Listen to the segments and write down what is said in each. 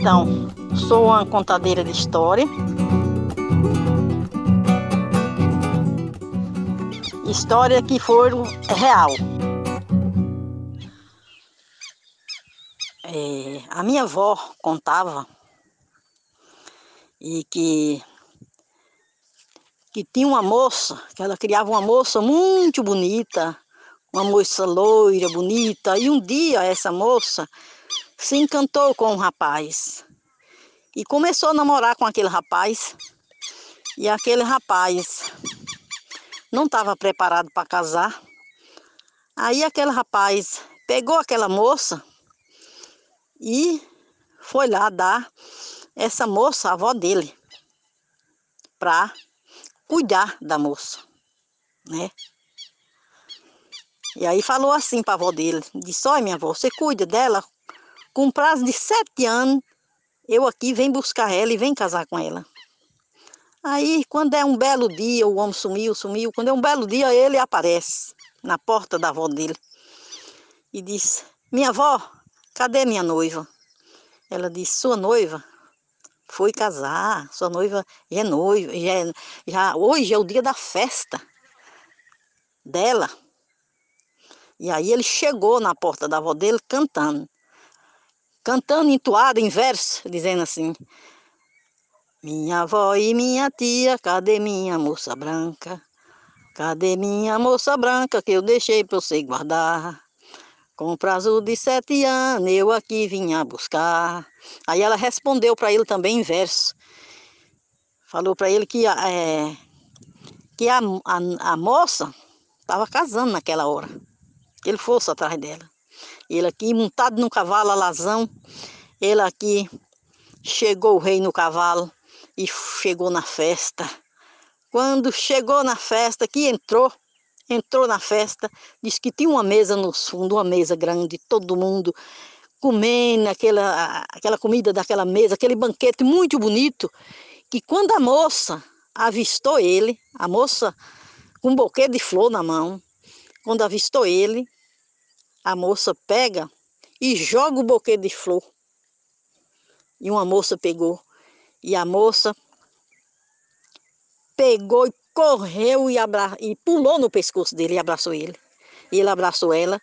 Então, sou uma contadeira de história. História que foi real. É, a minha avó contava e que que tinha uma moça, que ela criava uma moça muito bonita, uma moça loira, bonita, e um dia essa moça se encantou com um rapaz e começou a namorar com aquele rapaz. E aquele rapaz não estava preparado para casar. Aí aquele rapaz pegou aquela moça e foi lá dar essa moça, a avó dele, para cuidar da moça, né? E aí falou assim para a avó dele, disse, olha minha avó, você cuida dela, com prazo de sete anos, eu aqui venho buscar ela e venho casar com ela. Aí, quando é um belo dia, o homem sumiu, sumiu. Quando é um belo dia, ele aparece na porta da avó dele e diz: Minha avó, cadê minha noiva? Ela disse: Sua noiva foi casar, sua noiva já é noiva, já, é, já hoje é o dia da festa dela. E aí ele chegou na porta da avó dele cantando cantando entoado em verso, dizendo assim: Minha avó e minha tia, cadê minha moça branca? Cadê minha moça branca que eu deixei para você guardar? Com prazo de sete anos eu aqui vinha buscar. Aí ela respondeu para ele também em verso. Falou para ele que, é, que a, a, a moça estava casando naquela hora. Que ele fosse atrás dela. Ele aqui montado no cavalo alazão, ele aqui chegou o rei no cavalo e chegou na festa. Quando chegou na festa, que entrou, entrou na festa, disse que tinha uma mesa no fundo, uma mesa grande, todo mundo comendo aquela, aquela comida daquela mesa, aquele banquete muito bonito, que quando a moça avistou ele, a moça com um buquê de flor na mão, quando avistou ele, a moça pega e joga o buquê de flor. E uma moça pegou. E a moça pegou e correu e, abra... e pulou no pescoço dele e abraçou ele. E ele abraçou ela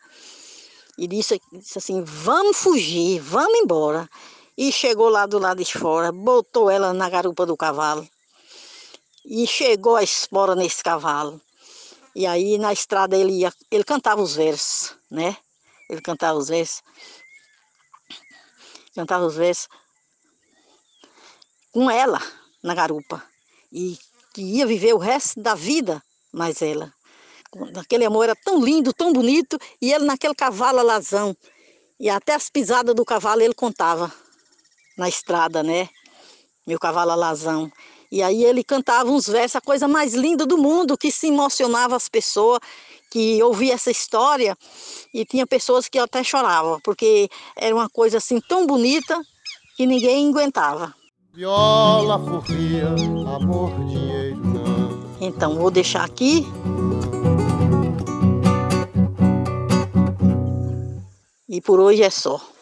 e disse, disse assim: Vamos fugir, vamos embora. E chegou lá do lado de fora, botou ela na garupa do cavalo. E chegou a espora nesse cavalo. E aí na estrada ele ia, ele cantava os versos, né? Ele cantava os versos. Cantava os versos com ela na garupa. E que ia viver o resto da vida mais ela. Aquele amor era tão lindo, tão bonito, e ele naquele cavalo alazão. E até as pisadas do cavalo ele contava na estrada, né? Meu cavalo alazão. E aí ele cantava uns versos, a coisa mais linda do mundo, que se emocionava as pessoas que ouvia essa história e tinha pessoas que até choravam, porque era uma coisa assim tão bonita que ninguém aguentava. Viola, forria, amor, dinheiro não. Então vou deixar aqui. E por hoje é só.